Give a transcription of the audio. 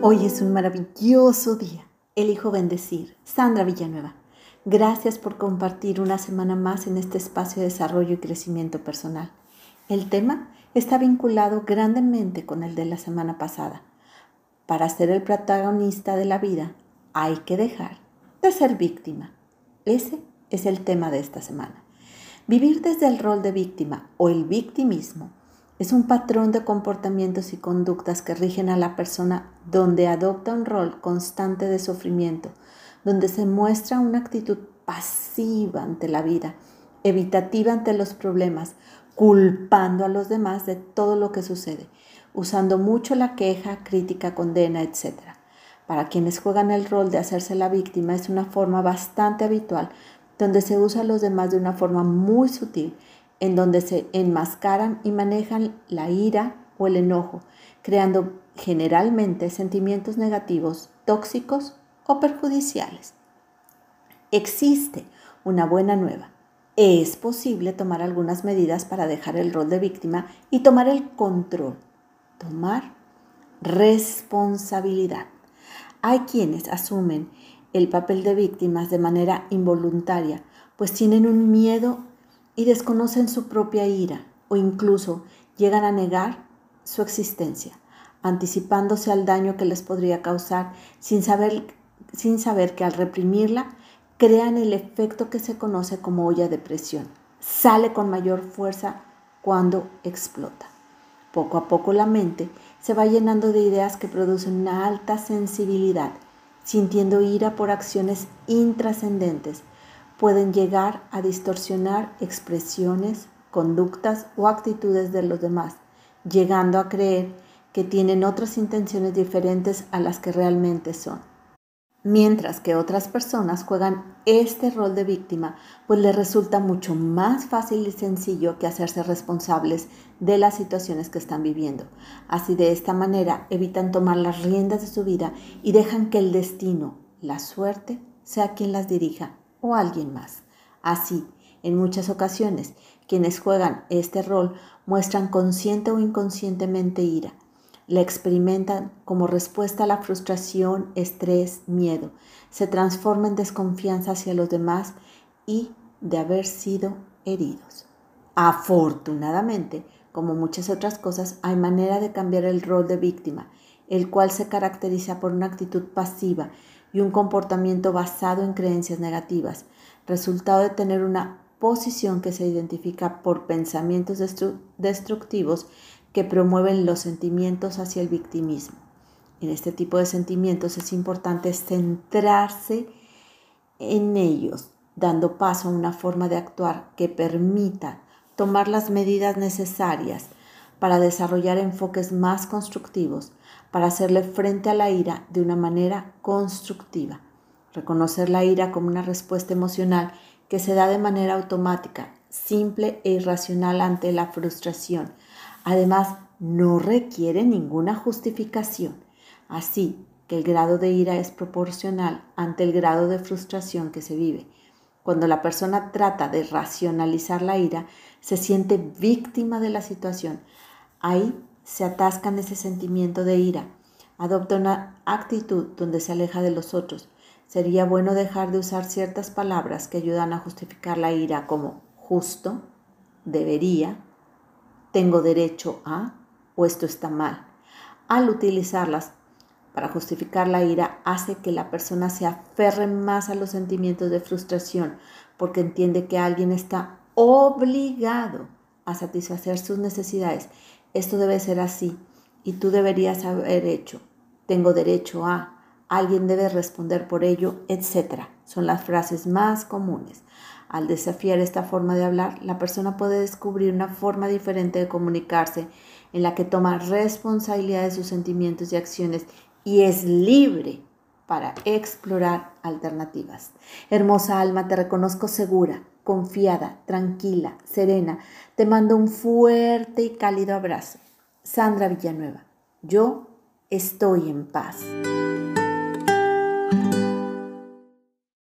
Hoy es un maravilloso día. Elijo bendecir. Sandra Villanueva. Gracias por compartir una semana más en este espacio de desarrollo y crecimiento personal. El tema está vinculado grandemente con el de la semana pasada. Para ser el protagonista de la vida hay que dejar de ser víctima. Ese es el tema de esta semana. Vivir desde el rol de víctima o el victimismo es un patrón de comportamientos y conductas que rigen a la persona donde adopta un rol constante de sufrimiento, donde se muestra una actitud pasiva ante la vida, evitativa ante los problemas, culpando a los demás de todo lo que sucede, usando mucho la queja, crítica, condena, etc. Para quienes juegan el rol de hacerse la víctima es una forma bastante habitual, donde se usa a los demás de una forma muy sutil en donde se enmascaran y manejan la ira o el enojo, creando generalmente sentimientos negativos, tóxicos o perjudiciales. Existe una buena nueva. Es posible tomar algunas medidas para dejar el rol de víctima y tomar el control, tomar responsabilidad. Hay quienes asumen el papel de víctimas de manera involuntaria, pues tienen un miedo y desconocen su propia ira o incluso llegan a negar su existencia, anticipándose al daño que les podría causar sin saber, sin saber que al reprimirla crean el efecto que se conoce como olla de presión. Sale con mayor fuerza cuando explota. Poco a poco la mente se va llenando de ideas que producen una alta sensibilidad, sintiendo ira por acciones intrascendentes pueden llegar a distorsionar expresiones, conductas o actitudes de los demás, llegando a creer que tienen otras intenciones diferentes a las que realmente son. Mientras que otras personas juegan este rol de víctima, pues les resulta mucho más fácil y sencillo que hacerse responsables de las situaciones que están viviendo. Así de esta manera evitan tomar las riendas de su vida y dejan que el destino, la suerte, sea quien las dirija o alguien más. Así, en muchas ocasiones, quienes juegan este rol muestran consciente o inconscientemente ira. La experimentan como respuesta a la frustración, estrés, miedo. Se transforma en desconfianza hacia los demás y de haber sido heridos. Afortunadamente, como muchas otras cosas, hay manera de cambiar el rol de víctima, el cual se caracteriza por una actitud pasiva un comportamiento basado en creencias negativas, resultado de tener una posición que se identifica por pensamientos destructivos que promueven los sentimientos hacia el victimismo. En este tipo de sentimientos es importante centrarse en ellos, dando paso a una forma de actuar que permita tomar las medidas necesarias para desarrollar enfoques más constructivos para hacerle frente a la ira de una manera constructiva. Reconocer la ira como una respuesta emocional que se da de manera automática, simple e irracional ante la frustración. Además, no requiere ninguna justificación. Así que el grado de ira es proporcional ante el grado de frustración que se vive. Cuando la persona trata de racionalizar la ira, se siente víctima de la situación. Ahí se atasca en ese sentimiento de ira, adopta una actitud donde se aleja de los otros. Sería bueno dejar de usar ciertas palabras que ayudan a justificar la ira como justo, debería, tengo derecho a o esto está mal. Al utilizarlas para justificar la ira hace que la persona se aferre más a los sentimientos de frustración porque entiende que alguien está obligado a satisfacer sus necesidades esto debe ser así y tú deberías haber hecho, tengo derecho a, alguien debe responder por ello, etc. Son las frases más comunes. Al desafiar esta forma de hablar, la persona puede descubrir una forma diferente de comunicarse en la que toma responsabilidad de sus sentimientos y acciones y es libre para explorar alternativas. Hermosa alma, te reconozco segura, confiada, tranquila, serena. Te mando un fuerte y cálido abrazo. Sandra Villanueva, yo estoy en paz.